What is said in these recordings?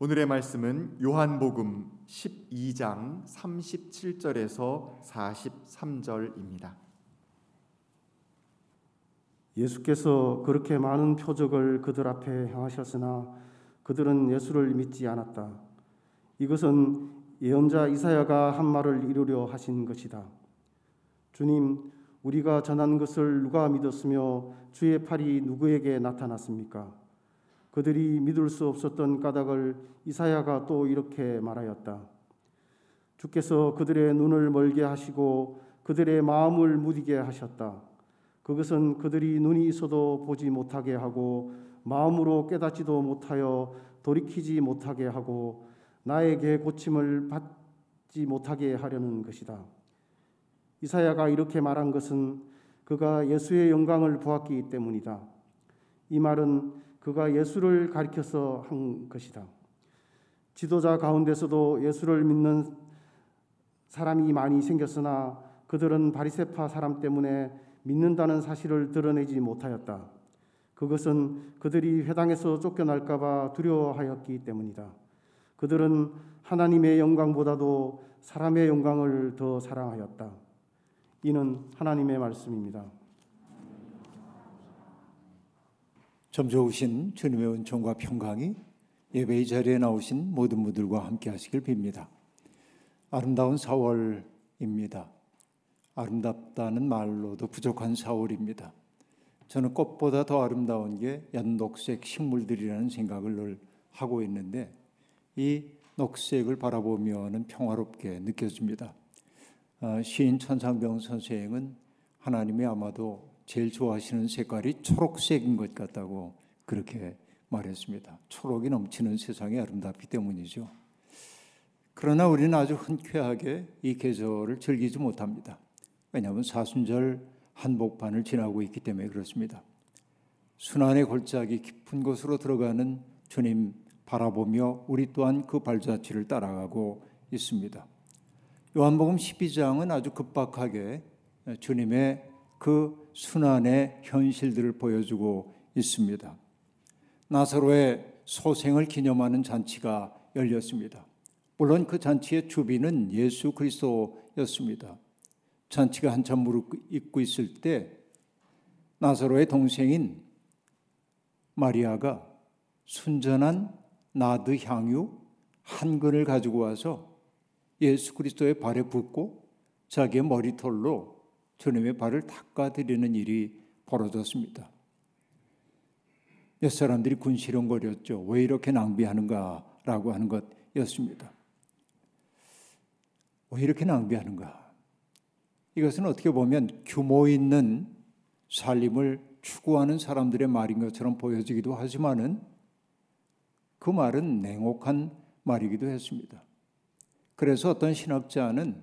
오늘의 말씀은 요한복음 12장 37절에서 43절입니다. 예수께서 그렇게 많은 표적을 그들 앞에 행하셨으나 그들은 예수를 믿지 않았다. 이것은 예언자 이사야가 한 말을 이루려 하신 것이다. 주님, 우리가 전한 것을 누가 믿었으며 주의 팔이 누구에게 나타났습니까? 그들이 믿을 수 없었던 까닭을 이사야가 또 이렇게 말하였다. 주께서 그들의 눈을 멀게 하시고 그들의 마음을 무디게 하셨다. 그것은 그들이 눈이 있어도 보지 못하게 하고 마음으로 깨닫지도 못하여 돌이키지 못하게 하고 나에게 고침을 받지 못하게 하려는 것이다. 이사야가 이렇게 말한 것은 그가 예수의 영광을 보았기 때문이다. 이 말은 그가 예수를 가리켜서 한 것이다. 지도자 가운데서도 예수를 믿는 사람이 많이 생겼으나 그들은 바리세파 사람 때문에 믿는다는 사실을 드러내지 못하였다. 그것은 그들이 회당에서 쫓겨날까봐 두려워하였기 때문이다. 그들은 하나님의 영광보다도 사람의 영광을 더 사랑하였다. 이는 하나님의 말씀입니다. 점 좋으신 주님의 은총과 평강이 예배의 자리에 나오신 모든 분들과 함께 하시길 빕니다. 아름다운 4월입니다. 아름답다는 말로도 부족한 4월입니다. 저는 꽃보다 더 아름다운 게 연녹색 식물들이라는 생각을 늘 하고 있는데 이 녹색을 바라보면은 평화롭게 느껴집니다. 아, 시인 천상병 선생은 하나님이 아마도 제일 좋아하시는 색깔이 초록색인 것 같다고 그렇게 말했습니다. 초록이 넘치는 세상이 아름답기 때문이죠. 그러나 우리는 아주 흔쾌하게 이 계절을 즐기지 못합니다. 왜냐하면 사순절 한복판을 지나고 있기 때문에 그렇습니다. 순환의 골짜기 깊은 곳으로 들어가는 주님 바라보며 우리 또한 그 발자취를 따라가고 있습니다. 요한복음 12장은 아주 급박하게 주님의 그 순환의 현실들을 보여주고 있습니다. 나사로의 소생을 기념하는 잔치가 열렸습니다. 물론 그 잔치의 주비는 예수 그리스도였습니다. 잔치가 한참 무릎 꿇고 있을 때 나사로의 동생인 마리아가 순전한 나드 향유 한 근을 가지고 와서 예수 그리스도의 발에 붓고 자기의 머리털로 주님의 발을 닦아드리는 일이 벌어졌습니다. 몇 사람들이 군시렁거렸죠. 왜 이렇게 낭비하는가라고 하는 것이었습니다. 왜 이렇게 낭비하는가? 이것은 어떻게 보면 규모 있는 살림을 추구하는 사람들의 말인 것처럼 보여지기도 하지만은 그 말은 냉혹한 말이기도 했습니다. 그래서 어떤 신학자는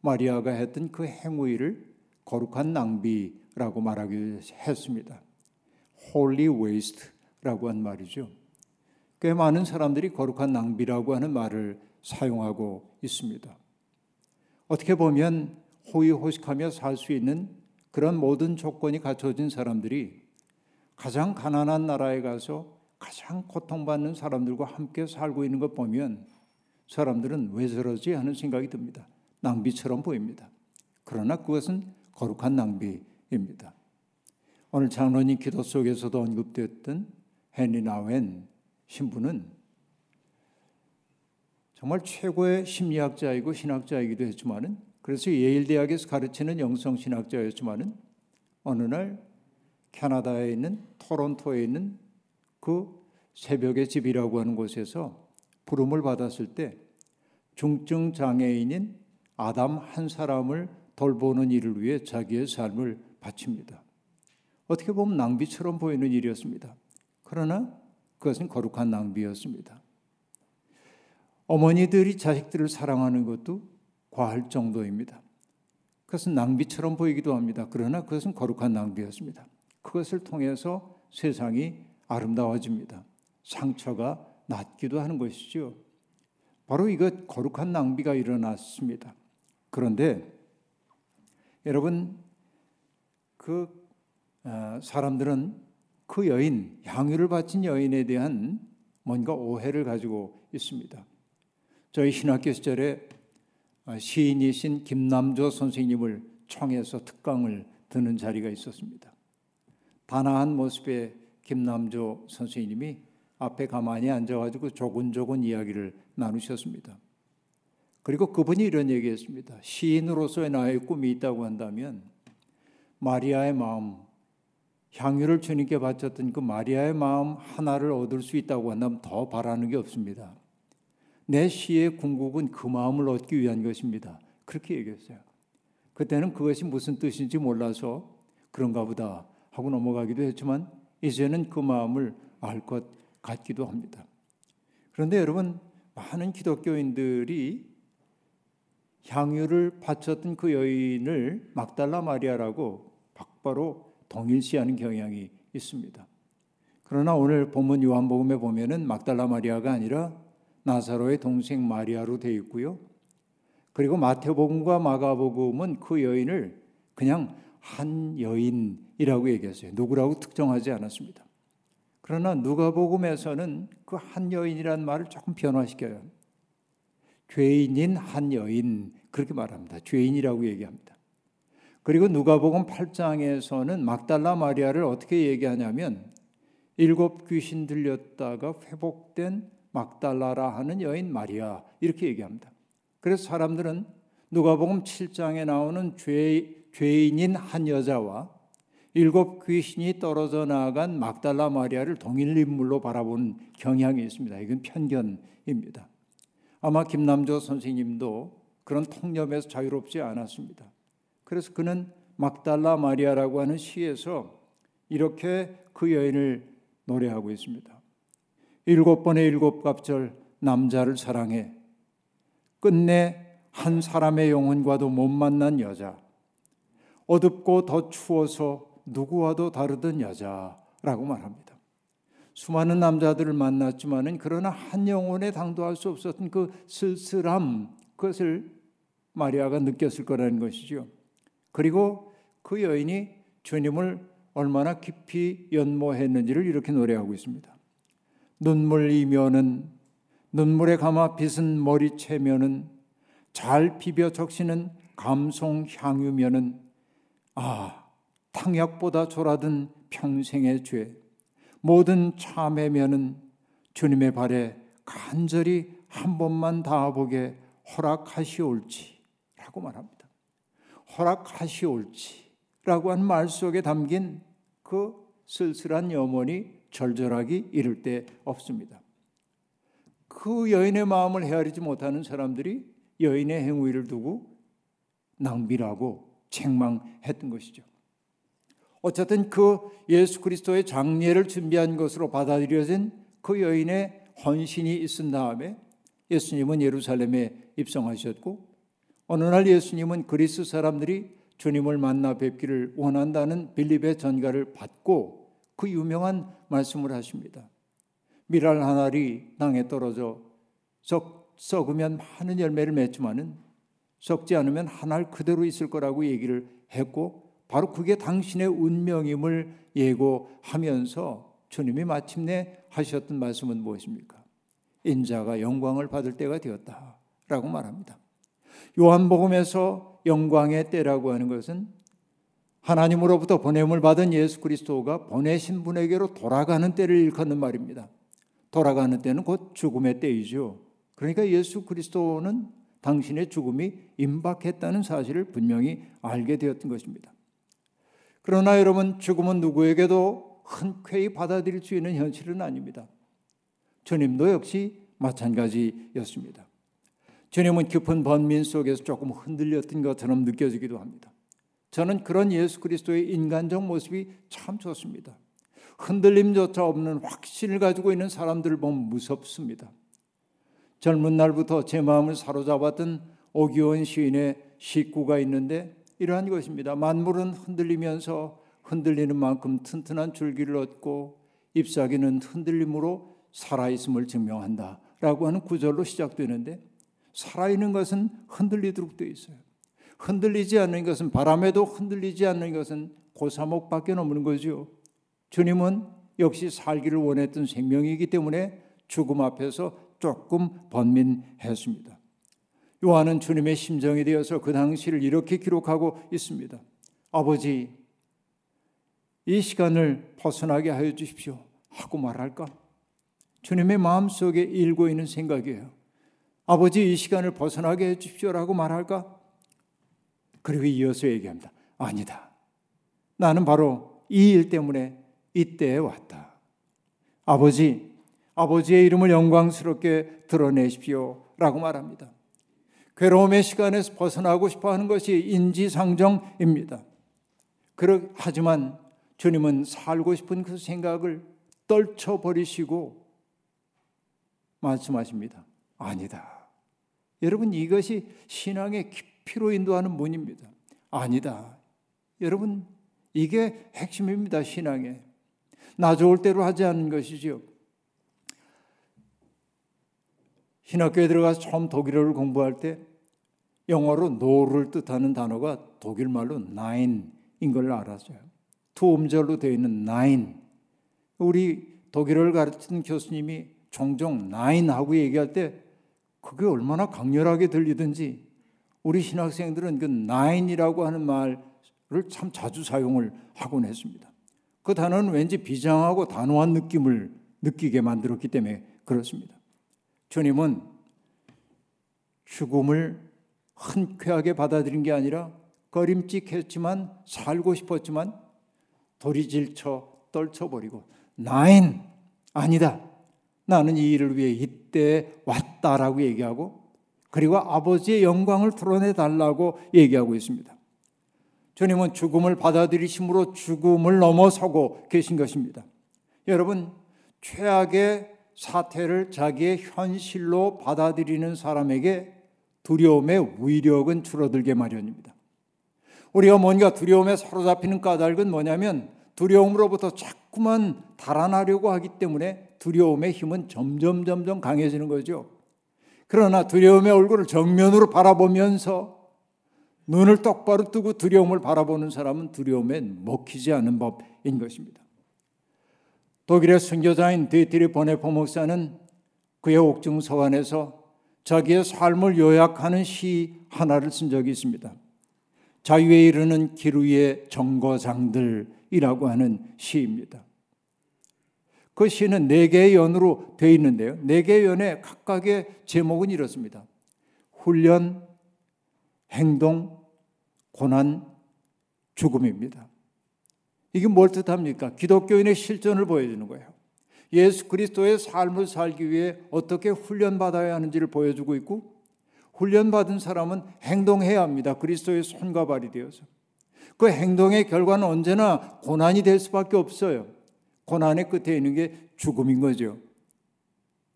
마리아가 했던 그 행위를 거룩한 낭비라고 말하기 했습니다. holy waste라고 한 말이죠. 꽤 많은 사람들이 거룩한 낭비라고 하는 말을 사용하고 있습니다. 어떻게 보면 호의호식하며 살 수 있는 그런 모든 조건이 갖춰진 사람들이 가장 가난한 나라에 가서 가장 고통받는 사람들과 함께 살고 있는 것 보면 사람들은 왜 저러지 하는 생각이 듭니다. 낭비처럼 보입니다. 그러나 그것은 거룩한 낭비입니다. 오늘 장로님 기도 속에서도 언급됐던 헨리 나웬 신부는 정말 최고의 심리학자이고 신학자이기도 했지만은 그래서 예일 대학에서 가르치는 영성 신학자였지만은 어느 날 캐나다에 있는 토론토에 있는 그 새벽의 집이라고 하는 곳에서 부름을 받았을 때 중증 장애인인 아담 한 사람을 돌보는 일을 위해 자기의 삶을 바칩니다. 어떻게 보면 낭비처럼 보이는 일이었습니다. 그러나 그것은 거룩한 낭비였습니다. 어머니들이 자식들을 사랑하는 것도 과할 정도입니다. 그것은 낭비처럼 보이기도 합니다. 그러나 그것은 거룩한 낭비였습니다. 그것을 통해서 세상이 아름다워집니다. 상처가 낫기도 하는 것이죠. 바로 이것 거룩한 낭비가 일어났습니다. 그런데 여러분 그 어, 사람들은 그 여인 향유를 바친 여인에 대한 뭔가 오해를 가지고 있습니다. 저희 신학교 시절에 시인이신 김남조 선생님을 청해서 특강을 듣는 자리가 있었습니다. 단아한 모습의 김남조 선생님이 앞에 가만히 앉아가지고 조곤조곤 이야기를 나누셨습니다. 그리고 그분이 이런 얘기했습니다. 시인으로서의 나의 꿈이 있다고 한다면 마리아의 마음, 향유를 주님께 바쳤던 그 마리아의 마음 하나를 얻을 수 있다고 한다면 더 바라는 게 없습니다. 내 시의 궁극은 그 마음을 얻기 위한 것입니다. 그렇게 얘기했어요. 그때는 그것이 무슨 뜻인지 몰라서 그런가 보다 하고 넘어가기도 했지만 이제는 그 마음을 알 것 같기도 합니다. 그런데 여러분 많은 기독교인들이 향유를 바쳤던 그 여인을 막달라 마리아라고 바로 동일시하는 경향이 있습니다. 그러나 오늘 본문 요한복음에 보면은 막달라 마리아가 아니라 나사로의 동생 마리아로 되어 있고요. 그리고 마태복음과 마가복음은 그 여인을 그냥 한 여인이라고 얘기했어요. 누구라고 특정하지 않았습니다. 그러나 누가복음에서는 그 한 여인이라는 말을 조금 변화시켜요. 죄인인 한 여인 그렇게 말합니다. 죄인이라고 얘기합니다. 그리고 누가복음 8장에서는 막달라 마리아를 어떻게 얘기하냐면 일곱 귀신 들렸다가 회복된 막달라라 하는 여인 마리아 이렇게 얘기합니다. 그래서 사람들은 누가복음 7장에 나오는 죄, 죄인인 한 여자와 일곱 귀신이 떨어져 나간 막달라 마리아를 동일 인물로 바라보는 경향이 있습니다. 이건 편견입니다. 아마 김남조 선생님도 그런 통념에서 자유롭지 않았습니다. 그래서 그는 막달라 마리아라고 하는 시에서 이렇게 그 여인을 노래하고 있습니다. 일곱 번의 일곱 갑절 남자를 사랑해 끝내 한 사람의 영혼과도 못 만난 여자 어둡고 더 추워서 누구와도 다르던 여자라고 말합니다. 수많은 남자들을 만났지만은 그러나 한 영혼에 당도할 수 없었던 그 쓸쓸함 그것을 마리아가 느꼈을 거라는 것이죠. 그리고 그 여인이 주님을 얼마나 깊이 연모했는지를 이렇게 노래하고 있습니다. 눈물이면은 눈물에 감아 빗은 머리채면은 잘 비벼 적시는 감송 향유면은 아 탕약보다 졸아든 평생의 죄 모든 참회면은 주님의 발에 간절히 한 번만 닿아보게 허락하시올지라고 말합니다. 허락하시올지라고 한 말 속에 담긴 그 쓸쓸한 염원이 절절하기 이를 데 없습니다. 그 여인의 마음을 헤아리지 못하는 사람들이 여인의 행위를 두고 낭비라고 책망했던 것이죠. 어쨌든 그 예수 그리스도의 장례를 준비한 것으로 받아들여진 그 여인의 헌신이 있은 다음에 예수님은 예루살렘에 입성하셨고 어느 날 예수님은 그리스 사람들이 주님을 만나 뵙기를 원한다는 빌립의 전가를 받고 그 유명한 말씀을 하십니다. 미랄 한 알이 땅에 떨어져 썩, 썩으면 많은 열매를 맺지만은 썩지 않으면 한 알 그대로 있을 거라고 얘기를 했고 바로 그게 당신의 운명임을 예고하면서 주님이 마침내 하셨던 말씀은 무엇입니까? 인자가 영광을 받을 때가 되었다라고 말합니다. 요한복음에서 영광의 때라고 하는 것은 하나님으로부터 보냄을 받은 예수 그리스도가 보내신 분에게로 돌아가는 때를 일컫는 말입니다. 돌아가는 때는 곧 죽음의 때이죠. 그러니까 예수 그리스도는 당신의 죽음이 임박했다는 사실을 분명히 알게 되었던 것입니다. 그러나 여러분 죽음은 누구에게도 흔쾌히 받아들일 수 있는 현실은 아닙니다. 주님도 역시 마찬가지였습니다. 주님은 깊은 번민 속에서 조금 흔들렸던 것처럼 느껴지기도 합니다. 저는 그런 예수 그리스도의 인간적 모습이 참 좋습니다. 흔들림조차 없는 확신을 가지고 있는 사람들을 보면 무섭습니다. 젊은 날부터 제 마음을 사로잡았던 오기원 시인의 식구가 있는데 이러한 것입니다. 만물은 흔들리면서 흔들리는 만큼 튼튼한 줄기를 얻고 잎사귀는 흔들림으로 살아있음을 증명한다. 라고 하는 구절로 시작되는데 살아있는 것은 흔들리도록 되어 있어요. 흔들리지 않는 것은 바람에도 흔들리지 않는 것은 고사목밖에 없는 거죠. 주님은 역시 살기를 원했던 생명이기 때문에 죽음 앞에서 조금 번민했습니다. 요한은 주님의 심정이 되어서 그 당시를 이렇게 기록하고 있습니다. 아버지, 이 시간을 벗어나게 하여 주십시오. 하고 말할까? 주님의 마음속에 일고 있는 생각이에요. 아버지, 이 시간을 벗어나게 해 주십시오라고 말할까? 그리고 이어서 얘기합니다. 아니다. 나는 바로 이 일 때문에 이때에 왔다. 아버지, 아버지의 이름을 영광스럽게 드러내십시오. 라고 말합니다. 괴로움의 시간에서 벗어나고 싶어 하는 것이 인지상정입니다. 그러, 하지만 주님은 살고 싶은 그 생각을 떨쳐버리시고 말씀하십니다. 아니다. 여러분, 이것이 신앙의 깊이로 인도하는 문입니다. 아니다. 여러분, 이게 핵심입니다, 신앙에. 나 좋을 대로 하지 않는 것이지요. 신학교에 들어가서 처음 독일어를 공부할 때 영어로 no를 뜻하는 단어가 독일 말로 nine인 걸 알았어요. 두 음절로 되어 있는 nine. 우리 독일어를 가르치는 교수님이 종종 nine 하고 얘기할 때 그게 얼마나 강렬하게 들리든지 우리 신학생들은 그 nine이라고 하는 말을 참 자주 사용을 하곤 했습니다. 그 단어는 왠지 비장하고 단호한 느낌을 느끼게 만들었기 때문에 그렇습니다. 주님은 죽음을 흔쾌하게 받아들인 게 아니라 꺼림칙했지만 살고 싶었지만 도리질쳐 떨쳐버리고 나인 아니다. 나는 이 일을 위해 이때 왔다라고 얘기하고 그리고 아버지의 영광을 드러내 달라고 얘기하고 있습니다. 주님은 죽음을 받아들이심으로 죽음을 넘어서고 계신 것입니다. 여러분 최악의 사태를 자기의 현실로 받아들이는 사람에게 두려움의 위력은 줄어들게 마련입니다. 우리가 뭔가 두려움에 사로잡히는 까닭은 뭐냐면 두려움으로부터 자꾸만 달아나려고 하기 때문에 두려움의 힘은 점점 점점 강해지는 거죠. 그러나 두려움의 얼굴을 정면으로 바라보면서 눈을 똑바로 뜨고 두려움을 바라보는 사람은 두려움에 먹히지 않는 법인 것입니다. 독일의 순교자인 디트리히 본회퍼 목사는 그의 옥중 서간에서 자기의 삶을 요약하는 시 하나를 쓴 적이 있습니다. 자유에 이르는 길 위의 정거장들이라고 하는 시입니다. 그 시는 네 개의 연으로 되어 있는데요. 네 개의 연의 각각의 제목은 이렇습니다. 훈련, 행동, 고난, 죽음입니다. 이게 뭘 뜻합니까? 기독교인의 실전을 보여주는 거예요. 예수 그리스도의 삶을 살기 위해 어떻게 훈련받아야 하는지를 보여주고 있고 훈련받은 사람은 행동해야 합니다. 그리스도의 손과 발이 되어서. 그 행동의 결과는 언제나 고난이 될 수밖에 없어요. 고난의 끝에 있는 게 죽음인 거죠.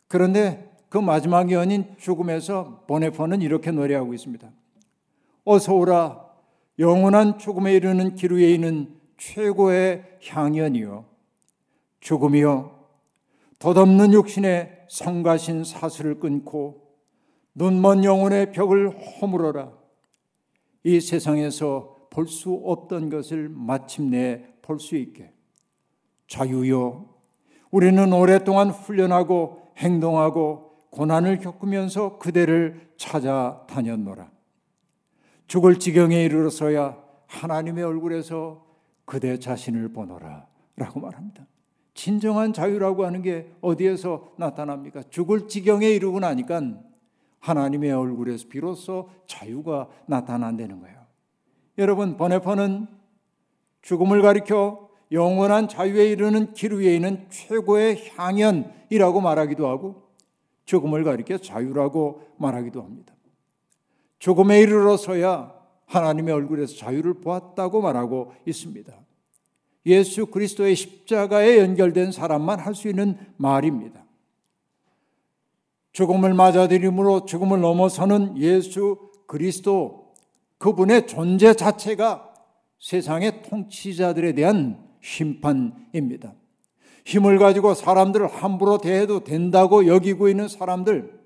그런데 그 마지막 연인 죽음에서 보네포는 이렇게 노래하고 있습니다. 어서 오라 영원한 죽음에 이르는 길 위에 있는 최고의 향연이요 죽음이요 덧없는 육신의 성가신 사슬을 끊고 눈먼 영혼의 벽을 허물어라. 이 세상에서 볼 수 없던 것을 마침내 볼 수 있게. 자유요 우리는 오랫동안 훈련하고 행동하고 고난을 겪으면서 그대를 찾아다녔노라. 죽을 지경에 이르러서야 하나님의 얼굴에서 그대 자신을 보노라 라고 말합니다. 진정한 자유라고 하는 게 어디에서 나타납니까? 죽을 지경에 이르고 나니까 하나님의 얼굴에서 비로소 자유가 나타난다는 거예요. 여러분, 버네퍼는 죽음을 가리켜 영원한 자유에 이르는 길 위에 있는 최고의 향연이라고 말하기도 하고 죽음을 가리켜 자유라고 말하기도 합니다. 죽음에 이르러서야 하나님의 얼굴에서 자유를 보았다고 말하고 있습니다. 예수 그리스도의 십자가에 연결된 사람만 할 수 있는 말입니다. 죽음을 맞아들임으로 죽음을 넘어서는 예수 그리스도 그분의 존재 자체가 세상의 통치자들에 대한 심판입니다. 힘을 가지고 사람들을 함부로 대해도 된다고 여기고 있는 사람들,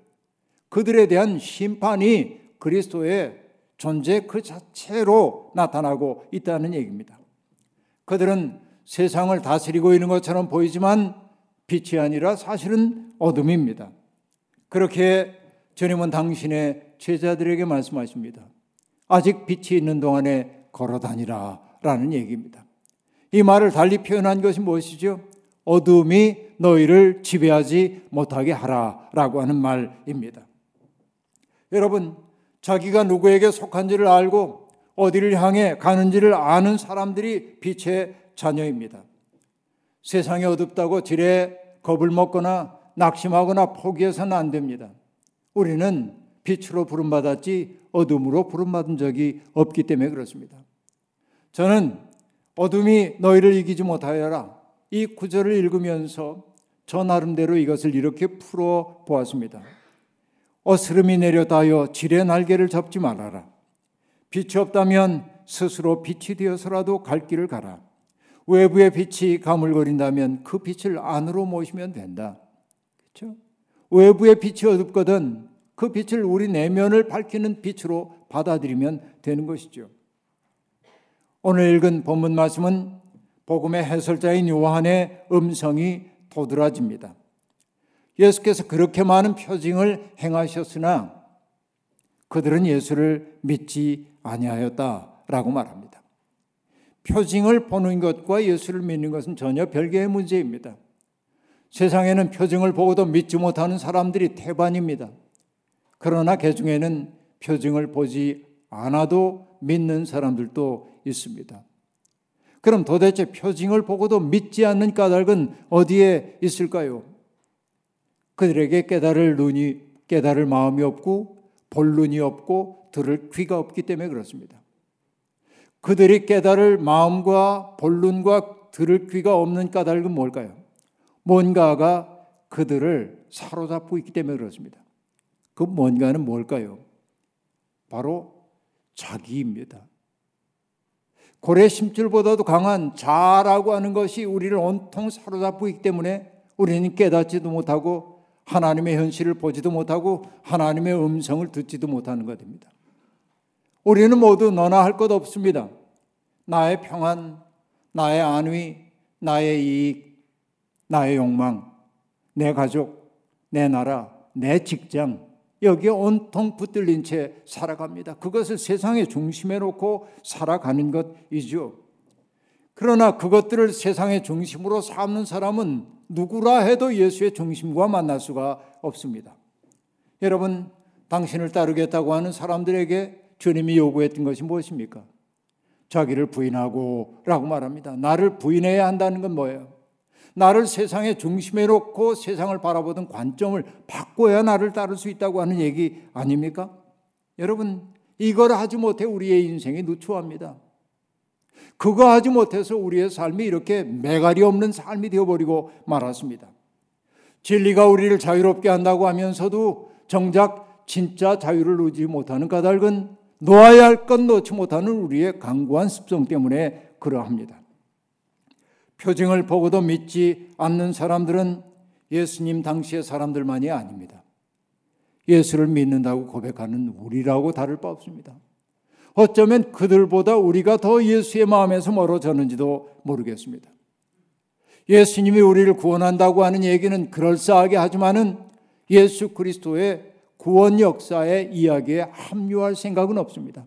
그들에 대한 심판이 그리스도의 존재 그 자체로 나타나고 있다는 얘기입니다. 그들은 세상을 다스리고 있는 것처럼 보이지만 빛이 아니라 사실은 어둠입니다. 그렇게 주님은 당신의 제자들에게 말씀하십니다. 아직 빛이 있는 동안에 걸어 다니라 라는 얘기입니다. 이 말을 달리 표현한 것이 무엇이죠? 어둠이 너희를 지배하지 못하게 하라 라고 하는 말입니다. 여러분, 자기가 누구에게 속한지를 알고 어디를 향해 가는지를 아는 사람들이 빛의 자녀입니다. 세상이 어둡다고 지레 겁을 먹거나 낙심하거나 포기해서는 안 됩니다. 우리는 빛으로 부름받았지 어둠으로 부름받은 적이 없기 때문에 그렇습니다. 저는 어둠이 너희를 이기지 못하여라. 이 구절을 읽으면서 저 나름대로 이것을 이렇게 풀어 보았습니다. 어스름이 내려다여 지뢰 날개를 접지 말아라. 빛이 없다면 스스로 빛이 되어서라도 갈 길을 가라. 외부의 빛이 가물거린다면 그 빛을 안으로 모시면 된다. 그렇죠? 외부의 빛이 어둡거든 그 빛을 우리 내면을 밝히는 빛으로 받아들이면 되는 것이죠. 오늘 읽은 본문 말씀은 복음의 해설자인 요한의 음성이 도드라집니다. 예수께서 그렇게 많은 표징을 행하셨으나 그들은 예수를 믿지 아니하였다라고 말합니다. 표징을 보는 것과 예수를 믿는 것은 전혀 별개의 문제입니다. 세상에는 표징을 보고도 믿지 못하는 사람들이 태반입니다. 그러나 그 중에는 표징을 보지 않아도 믿는 사람들도 있습니다. 그럼 도대체 표징을 보고도 믿지 않는 까닭은 어디에 있을까요? 그들에게 깨달을 눈이 깨달을 마음이 없고 볼 눈이 없고 들을 귀가 없기 때문에 그렇습니다. 그들이 깨달을 마음과 볼 눈과 들을 귀가 없는 까닭은 뭘까요? 뭔가가 그들을 사로잡고 있기 때문에 그렇습니다. 그 뭔가는 뭘까요? 바로 자기입니다. 고래 심줄보다도 강한 자라고 하는 것이 우리를 온통 사로잡고 있기 때문에 우리는 깨닫지도 못하고 하나님의 현실을 보지도 못하고 하나님의 음성을 듣지도 못하는 것입니다. 우리는 모두 너나 할 것 없습니다. 나의 평안, 나의 안위, 나의 이익, 나의 욕망, 내 가족, 내 나라, 내 직장, 여기에 온통 붙들린 채 살아갑니다. 그것을 세상의 중심에 놓고 살아가는 것이죠. 그러나 그것들을 세상의 중심으로 삼는 사람은 누구라 해도 예수의 중심과 만날 수가 없습니다. 여러분, 당신을 따르겠다고 하는 사람들에게 주님이 요구했던 것이 무엇입니까? 자기를 부인하고 라고 말합니다. 나를 부인해야 한다는 건 뭐예요? 나를 세상의 중심에 놓고 세상을 바라보던 관점을 바꿔야 나를 따를 수 있다고 하는 얘기 아닙니까? 여러분, 이걸 하지 못해 우리의 인생이 누추합니다. 그거 하지 못해서 우리의 삶이 이렇게 매갈이 없는 삶이 되어버리고 말았습니다. 진리가 우리를 자유롭게 한다고 하면서도 정작 진짜 자유를 누지 못하는 까닭은 놓아야 할 것 놓지 못하는 우리의 강구한 습성 때문에 그러합니다. 표징을 보고도 믿지 않는 사람들은 예수님 당시의 사람들만이 아닙니다. 예수를 믿는다고 고백하는 우리라고 다를 바 없습니다. 어쩌면 그들보다 우리가 더 예수의 마음에서 멀어졌는지도 모르겠습니다. 예수님이 우리를 구원한다고 하는 얘기는 그럴싸하게 하지만은 예수 그리스도의 구원 역사의 이야기에 합류할 생각은 없습니다.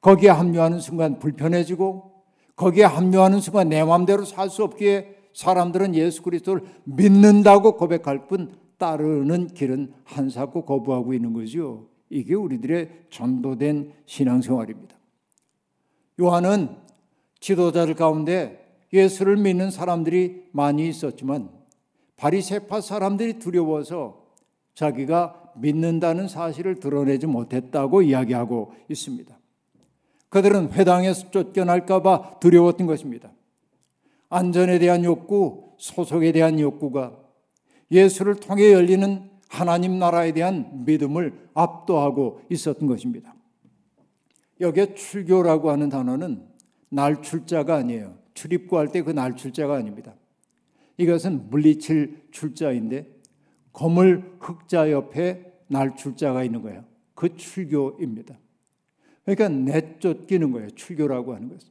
거기에 합류하는 순간 불편해지고 거기에 합류하는 순간 내 마음대로 살 수 없기에 사람들은 예수 그리스도를 믿는다고 고백할 뿐 따르는 길은 한사코 거부하고 있는 거죠. 이게 우리들의 전도된 신앙생활입니다. 요한은 지도자들 가운데 예수를 믿는 사람들이 많이 있었지만 바리새파 사람들이 두려워서 자기가 믿는다는 사실을 드러내지 못했다고 이야기하고 있습니다. 그들은 회당에서 쫓겨날까봐 두려웠던 것입니다. 안전에 대한 욕구, 소속에 대한 욕구가 예수를 통해 열리는 하나님 나라에 대한 믿음을 압도하고 있었던 것입니다. 여기에 출교라고 하는 단어는 날출자가 아니에요. 출입구할 때 그 날출자가 아닙니다. 이것은 물리칠 출자인데 거물 흑자 옆에 날 출자가 있는 거예요. 그 출교입니다. 그러니까 내쫓기는 거예요. 출교라고 하는 것은.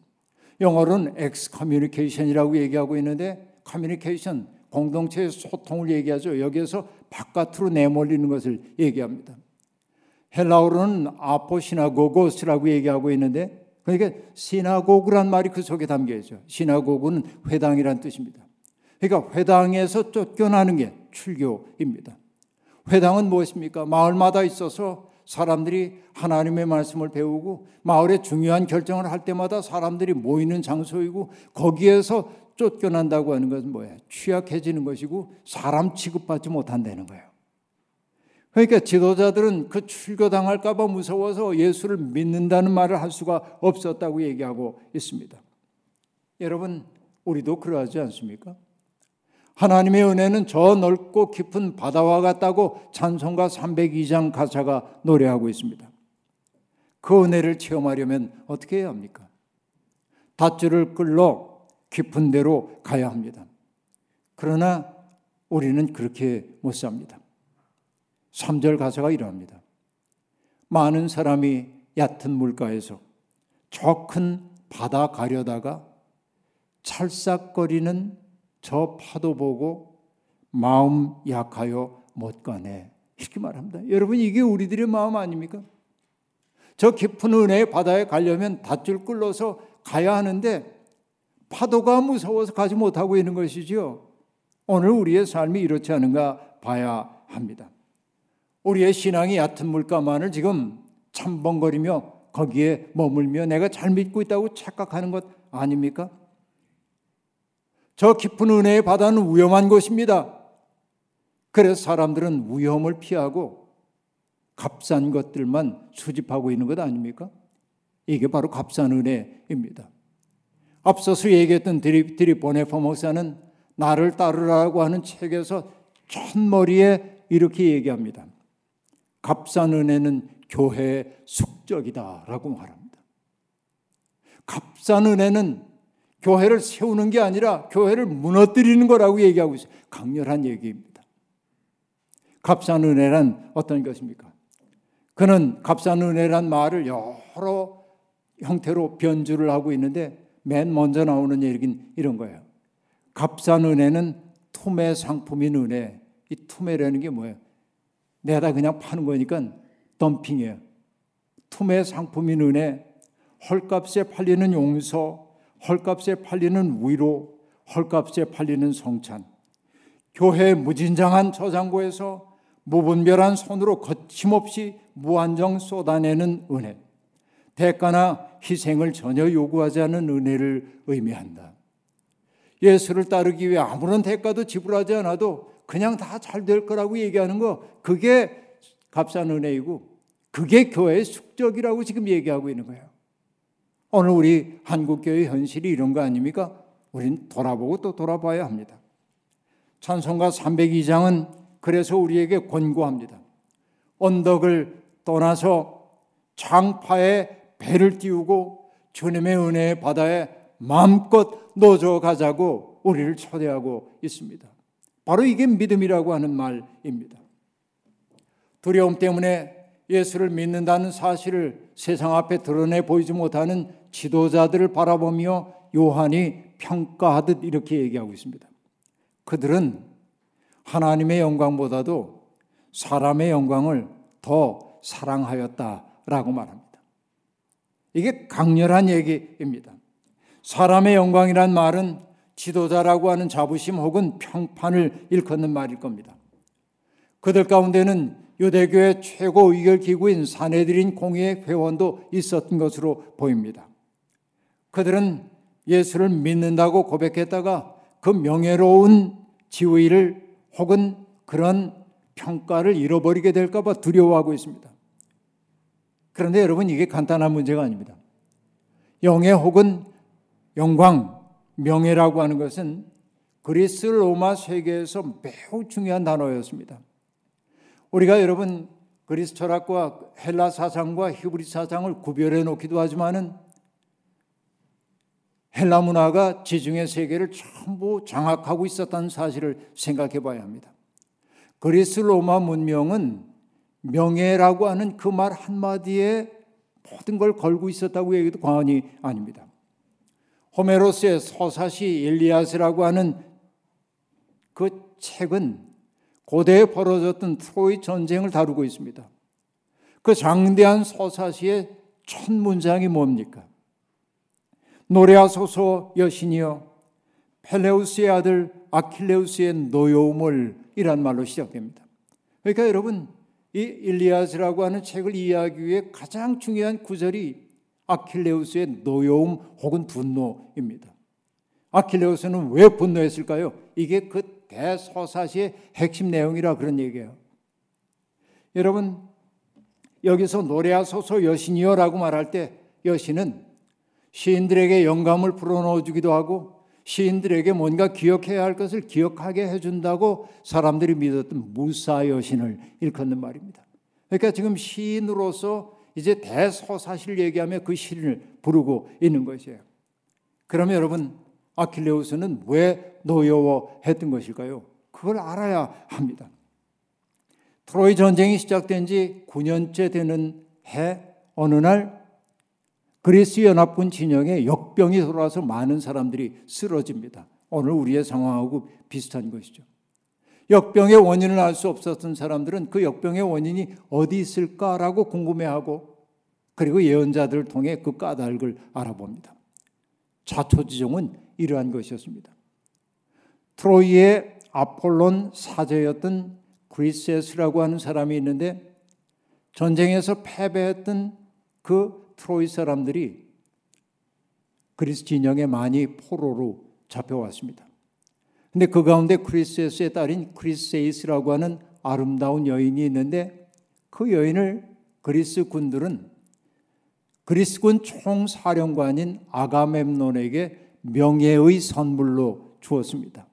영어로는 excommunication이라고 얘기하고 있는데 communication 공동체의 소통을 얘기하죠. 여기에서 바깥으로 내몰리는 것을 얘기합니다. 헬라어로는 아포시나고고스라고 얘기하고 있는데 그러니까 시나고그란 말이 그 속에 담겨 있죠. 시나고그는 회당이란 뜻입니다. 그러니까 회당에서 쫓겨나는 게 출교입니다. 회당은 무엇입니까? 마을마다 있어서 사람들이 하나님의 말씀을 배우고 마을에 중요한 결정을 할 때마다 사람들이 모이는 장소이고 거기에서 쫓겨난다고 하는 것은 뭐예요? 취약해지는 것이고 사람 취급받지 못한다는 거예요. 그러니까 지도자들은 그 출교당할까봐 무서워서 예수를 믿는다는 말을 할 수가 없었다고 얘기하고 있습니다. 여러분, 우리도 그러하지 않습니까? 하나님의 은혜는 저 넓고 깊은 바다와 같다고 찬송가 302장 가사가 노래하고 있습니다. 그 은혜를 체험하려면 어떻게 해야 합니까? 닷줄을 끌러 깊은 데로 가야 합니다. 그러나 우리는 그렇게 못 삽니다. 3절 가사가 이러합니다. 많은 사람이 얕은 물가에서 저 큰 바다 가려다가 찰싹거리는 저 파도 보고 마음 약하여 못 가네. 이렇게 말합니다. 여러분 이게 우리들의 마음 아닙니까? 저 깊은 은혜의 바다에 가려면 닷줄 끌러서 가야 하는데 파도가 무서워서 가지 못하고 있는 것이지요. 오늘 우리의 삶이 이렇지 않은가 봐야 합니다. 우리의 신앙이 얕은 물가만을 지금 참벙거리며 거기에 머물며 내가 잘 믿고 있다고 착각하는 것 아닙니까? 저 깊은 은혜의 바다는 위험한 곳입니다. 그래서 사람들은 위험을 피하고 값싼 것들만 수집하고 있는 것 아닙니까? 이게 바로 값싼 은혜입니다. 앞서서 얘기했던 드리, 드리보네 퍼 목사는 나를 따르라고 하는 책에서 첫머리에 이렇게 얘기합니다. 값싼 은혜는 교회의 숙적이다라고 말합니다. 값싼 은혜는 교회를 세우는 게 아니라 교회를 무너뜨리는 거라고 얘기하고 있어요. 강렬한 얘기입니다. 값싼 은혜란 어떤 것입니까? 그는 값싼 은혜란 말을 여러 형태로 변주를 하고 있는데 맨 먼저 나오는 얘기는 이런 거예요. 값싼 은혜는 투매 상품인 은혜. 이 투매라는 게 뭐예요? 내다 그냥 파는 거니까 덤핑이에요. 투매 상품인 은혜, 헐값에 팔리는 용서, 헐값에 팔리는 위로, 헐값에 팔리는 성찬. 교회 무진장한 저장고에서 무분별한 손으로 거침없이 무한정 쏟아내는 은혜. 대가나 희생을 전혀 요구하지 않는 은혜를 의미한다. 예수를 따르기 위해 아무런 대가도 지불하지 않아도 그냥 다 잘 될 거라고 얘기하는 거 그게 값싼 은혜이고 그게 교회의 숙적이라고 지금 얘기하고 있는 거예요. 오늘 우리 한국교회 현실이 이런 거 아닙니까? 우린 돌아보고 또 돌아봐야 합니다. 찬송가 302장은 그래서 우리에게 권고합니다. 언덕을 떠나서 장파에 배를 띄우고 주님의 은혜의 바다에 마음껏 노져 가자고 우리를 초대하고 있습니다. 바로 이게 믿음이라고 하는 말입니다. 두려움 때문에 예수를 믿는다는 사실을 세상 앞에 드러내 보이지 못하는 지도자들을 바라보며 요한이 평가하듯 이렇게 얘기하고 있습니다. 그들은 하나님의 영광보다도 사람의 영광을 더 사랑하였다라고 말합니다. 이게 강렬한 얘기입니다. 사람의 영광이란 말은 지도자라고 하는 자부심 혹은 평판을 일컫는 말일 겁니다. 그들 가운데는 유대교의 최고 의결 기구인 사내들인 공의회 회원도 있었던 것으로 보입니다. 그들은 예수를 믿는다고 고백했다가 그 명예로운 지위를 혹은 그런 평가를 잃어버리게 될까봐 두려워하고 있습니다. 그런데 여러분 이게 간단한 문제가 아닙니다. 영예 혹은 영광, 명예라고 하는 것은 그리스 로마 세계에서 매우 중요한 단어였습니다. 우리가 여러분 그리스 철학과 헬라 사상과 히브리 사상을 구별해 놓기도 하지만은 헬라 문화가 지중해 세계를 전부 장악하고 있었다는 사실을 생각해 봐야 합니다. 그리스 로마 문명은 명예라고 하는 그 말 한마디에 모든 걸 걸고 있었다고 얘기도 과언이 아닙니다. 호메로스의 서사시 일리아스라고 하는 그 책은 고대에 벌어졌던 트로이 전쟁을 다루고 있습니다. 그 장대한 서사시의 첫 문장이 뭡니까? 노래하소서 여신이여 펠레우스의 아들 아킬레우스의 노여움을 이란 말로 시작됩니다. 그러니까 여러분 이 일리아스라고 하는 책을 이해하기 위해 가장 중요한 구절이 아킬레우스의 노여움 혹은 분노입니다. 아킬레우스는 왜 분노했을까요? 이게 그 대서사시의 핵심 내용이라 그런 얘기예요. 여러분 여기서 노래하소서 여신이여라고 말할 때 여신은 시인들에게 영감을 불어넣어 주기도 하고 시인들에게 뭔가 기억해야 할 것을 기억하게 해준다고 사람들이 믿었던 무사 여신을 일컫는 말입니다. 그러니까 지금 시인으로서 이제 대서사시를 얘기하며 그 시를 부르고 있는 것이에요. 그러면 여러분 아킬레우스는 왜 노여워했던 것일까요? 그걸 알아야 합니다. 트로이 전쟁이 시작된 지 9년째 되는 해 어느 날 그리스 연합군 진영에 역병이 돌아와서 많은 사람들이 쓰러집니다. 오늘 우리의 상황하고 비슷한 것이죠. 역병의 원인을 알 수 없었던 사람들은 그 역병의 원인이 어디 있을까라고 궁금해하고 그리고 예언자들을 통해 그 까닭을 알아봅니다. 자초지종은 이러한 것이었습니다. 트로이의 아폴론 사제였던 그리세스라고 하는 사람이 있는데 전쟁에서 패배했던 그 트로이 사람들이 그리스 진영에 많이 포로로 잡혀왔습니다. 근데 그 가운데 크리스에스의 딸인 크리세이스라고 하는 아름다운 여인이 있는데 그 여인을 그리스 군들은 그리스군 총사령관인 아가멤논에게 명예의 선물로 주었습니다.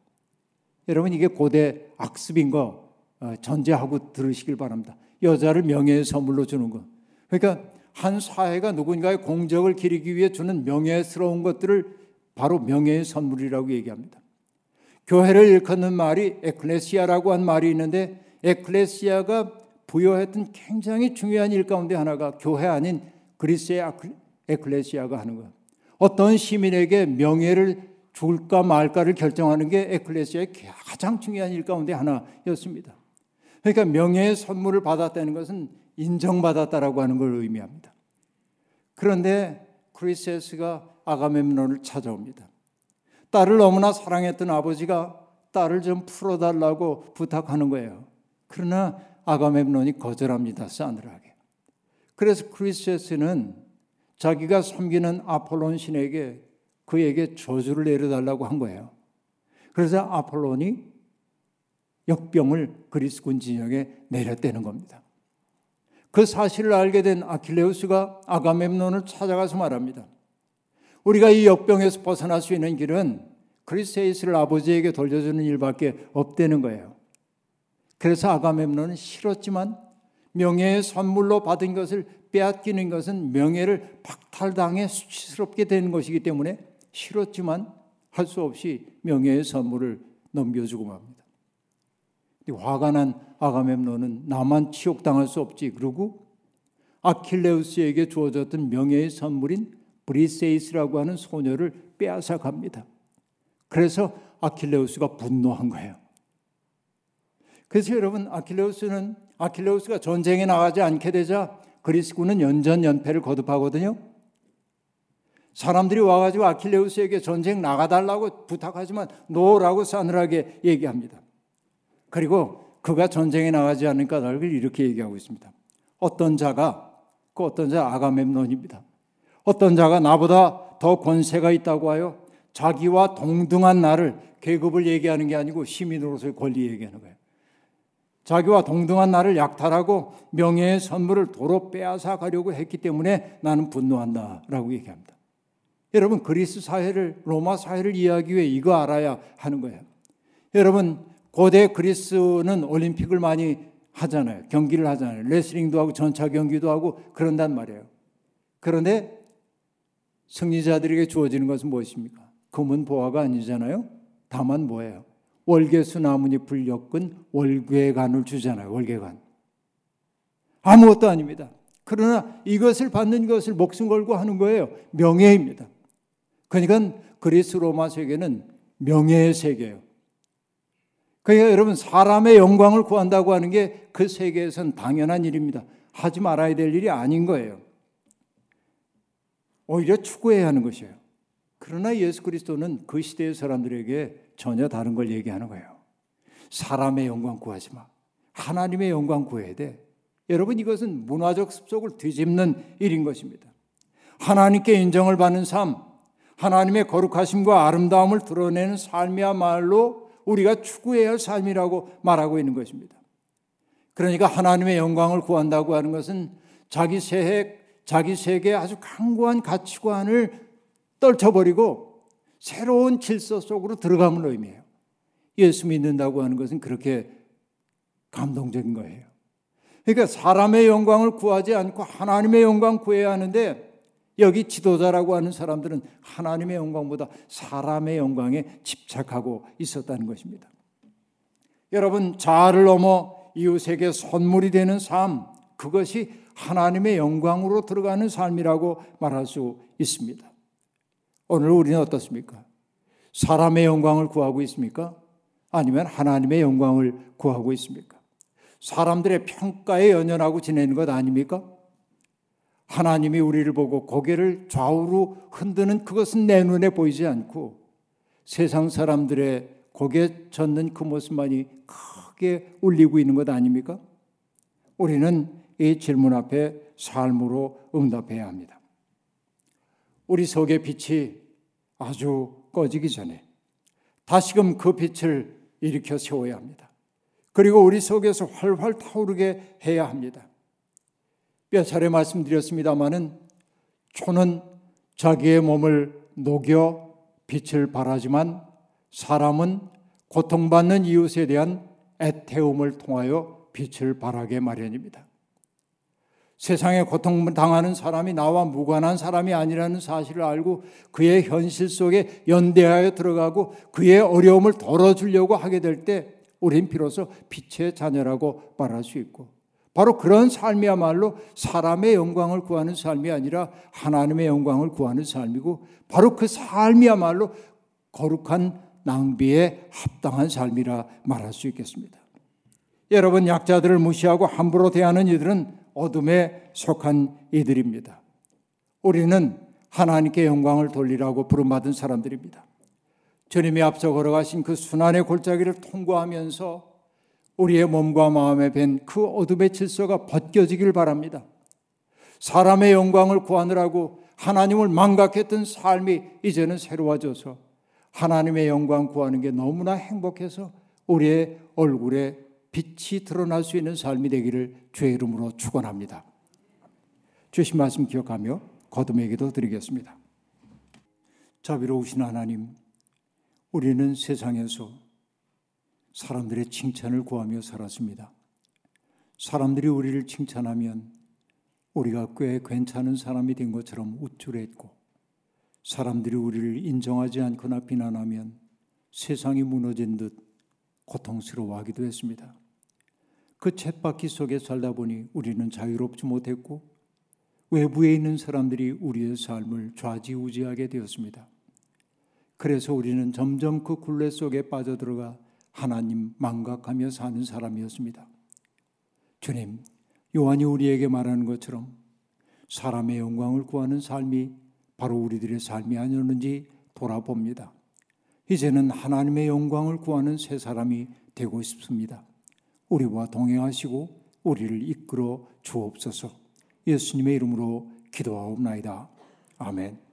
여러분 이게 고대 악습인 거 어, 전제하고 들으시길 바랍니다. 여자를 명예의 선물로 주는 거. 그러니까 한 사회가 누군가의 공적을 기리기 위해 주는 명예스러운 것들을 바로 명예의 선물이라고 얘기합니다. 교회를 일컫는 말이 에클레시아라고 한 말이 있는데 에클레시아가 부여했던 굉장히 중요한 일 가운데 하나가 교회 아닌 그리스의 에클레시아가 하는 거예요. 어떤 시민에게 명예를 줄까 말까를 결정하는 게 에클레시아의 가장 중요한 일 가운데 하나였습니다. 그러니까 명예의 선물을 받았다는 것은 인정받았다라고 하는 걸 의미합니다. 그런데 크리세스가 아가멤논을 찾아옵니다. 딸을 너무나 사랑했던 아버지가 딸을 좀 풀어달라고 부탁하는 거예요. 그러나 아가멤논이 거절합니다. 싸늘하게. 그래서 크리세스는 자기가 섬기는 아폴론 신에게 그에게 저주를 내려달라고 한 거예요. 그래서 아폴론이 역병을 그리스군 진영에 내렸다는 겁니다. 그 사실을 알게 된 아킬레우스가 아가멤논을 찾아가서 말합니다. 우리가 이 역병에서 벗어날 수 있는 길은 크리세이스를 아버지에게 돌려주는 일밖에 없다는 거예요. 그래서 아가멤논은 싫었지만 명예의 선물로 받은 것을 빼앗기는 것은 명예를 박탈당해 수치스럽게 되는 것이기 때문에 싫었지만 할 수 없이 명예의 선물을 넘겨주고 맙니다. 화가 난 아가멤논은 나만 치욕당할 수 없지. 그러고 아킬레우스에게 주어졌던 명예의 선물인 브리세이스라고 하는 소녀를 빼앗아 갑니다. 그래서 아킬레우스가 분노한 거예요. 그래서 여러분 아킬레우스는 아킬레우스가 전쟁에 나가지 않게 되자 그리스군은 연전 연패를 거듭하거든요. 사람들이 와가지고 아킬레우스에게 전쟁 나가달라고 부탁하지만 노라고 싸늘하게 얘기합니다. 그리고 그가 전쟁에 나가지 않을 까닭을 이렇게 얘기하고 있습니다. 어떤 자가 그 어떤 자 아가멤논입니다. 어떤 자가 나보다 더 권세가 있다고 하여 자기와 동등한 나를 계급을 얘기하는 게 아니고 시민으로서의 권리 얘기하는 거예요. 자기와 동등한 나를 약탈하고 명예의 선물을 도로 빼앗아 가려고 했기 때문에 나는 분노한다라고 얘기합니다. 여러분 그리스 사회를 로마 사회를 이해하기 위해 이거 알아야 하는 거예요. 여러분 고대 그리스는 올림픽을 많이 하잖아요. 경기를 하잖아요. 레슬링도 하고 전차 경기도 하고 그런단 말이에요. 그런데 승리자들에게 주어지는 것은 무엇입니까? 금은 보화가 아니잖아요. 다만 뭐예요? 월계수 나뭇잎을 엮은 월계관을 주잖아요. 월계관. 아무것도 아닙니다. 그러나 이것을 받는 것을 목숨 걸고 하는 거예요. 명예입니다. 그러니까 그리스 로마 세계는 명예의 세계예요. 그러니까 여러분 사람의 영광을 구한다고 하는 게 그 세계에선 당연한 일입니다. 하지 말아야 될 일이 아닌 거예요. 오히려 추구해야 하는 것이에요. 그러나 예수 그리스도는 그 시대의 사람들에게 전혀 다른 걸 얘기하는 거예요. 사람의 영광 구하지 마. 하나님의 영광 구해야 돼. 여러분 이것은 문화적 습속을 뒤집는 일인 것입니다. 하나님께 인정을 받는 삶, 하나님의 거룩하심과 아름다움을 드러내는 삶이야말로 우리가 추구해야 할 삶이라고 말하고 있는 것입니다. 그러니까 하나님의 영광을 구한다고 하는 것은 자기 세계, 자기 세계의 아주 강고한 가치관을 떨쳐버리고 새로운 질서 속으로 들어감을 의미해요. 예수 믿는다고 하는 것은 그렇게 감동적인 거예요. 그러니까 사람의 영광을 구하지 않고 하나님의 영광 구해야 하는데 여기 지도자라고 하는 사람들은 하나님의 영광보다 사람의 영광에 집착하고 있었다는 것입니다. 여러분, 자아를 넘어 이웃에게 선물이 되는 삶, 그것이 하나님의 영광으로 들어가는 삶이라고 말할 수 있습니다. 오늘 우리는 어떻습니까? 사람의 영광을 구하고 있습니까? 아니면 하나님의 영광을 구하고 있습니까? 사람들의 평가에 연연하고 지내는 것 아닙니까? 하나님이 우리를 보고 고개를 좌우로 흔드는 그것은 내 눈에 보이지 않고 세상 사람들의 고개 젓는 그 모습만이 크게 울리고 있는 것 아닙니까? 우리는 이 질문 앞에 삶으로 응답해야 합니다. 우리 속의 빛이 아주 꺼지기 전에 다시금 그 빛을 일으켜 세워야 합니다. 그리고 우리 속에서 활활 타오르게 해야 합니다. 몇 차례 말씀드렸습니다마는 초는 자기의 몸을 녹여 빛을 발하지만 사람은 고통받는 이웃에 대한 애태움을 통하여 빛을 발하게 마련입니다. 세상에 고통당하는 사람이 나와 무관한 사람이 아니라는 사실을 알고 그의 현실 속에 연대하여 들어가고 그의 어려움을 덜어주려고 하게 될 때 우린 비로소 빛의 자녀라고 말할 수 있고 바로 그런 삶이야말로 사람의 영광을 구하는 삶이 아니라 하나님의 영광을 구하는 삶이고 바로 그 삶이야말로 거룩한 낭비에 합당한 삶이라 말할 수 있겠습니다. 여러분 약자들을 무시하고 함부로 대하는 이들은 어둠에 속한 이들입니다. 우리는 하나님께 영광을 돌리라고 부름받은 사람들입니다. 주님이 앞서 걸어가신 그 순환의 골짜기를 통과하면서 우리의 몸과 마음에 밴 그 어둠의 질서가 벗겨지길 바랍니다. 사람의 영광을 구하느라고 하나님을 망각했던 삶이 이제는 새로워져서 하나님의 영광 구하는 게 너무나 행복해서 우리의 얼굴에 빛이 드러날 수 있는 삶이 되기를 주의 이름으로 축원합니다. 주신 말씀 기억하며 거듭에게도 드리겠습니다. 자비로우신 하나님, 우리는 세상에서 사람들의 칭찬을 구하며 살았습니다. 사람들이 우리를 칭찬하면 우리가 꽤 괜찮은 사람이 된 것처럼 우쭐했고 사람들이 우리를 인정하지 않거나 비난하면 세상이 무너진 듯 고통스러워하기도 했습니다. 그 쳇바퀴 속에 살다 보니 우리는 자유롭지 못했고 외부에 있는 사람들이 우리의 삶을 좌지우지하게 되었습니다. 그래서 우리는 점점 그 굴레 속에 빠져들어가 하나님 망각하며 사는 사람이었습니다. 주님, 요한이 우리에게 말하는 것처럼 사람의 영광을 구하는 삶이 바로 우리들의 삶이 아니었는지 돌아봅니다. 이제는 하나님의 영광을 구하는 새 사람이 되고 싶습니다. 우리와 동행하시고 우리를 이끌어 주옵소서. 예수님의 이름으로 기도하옵나이다. 아멘.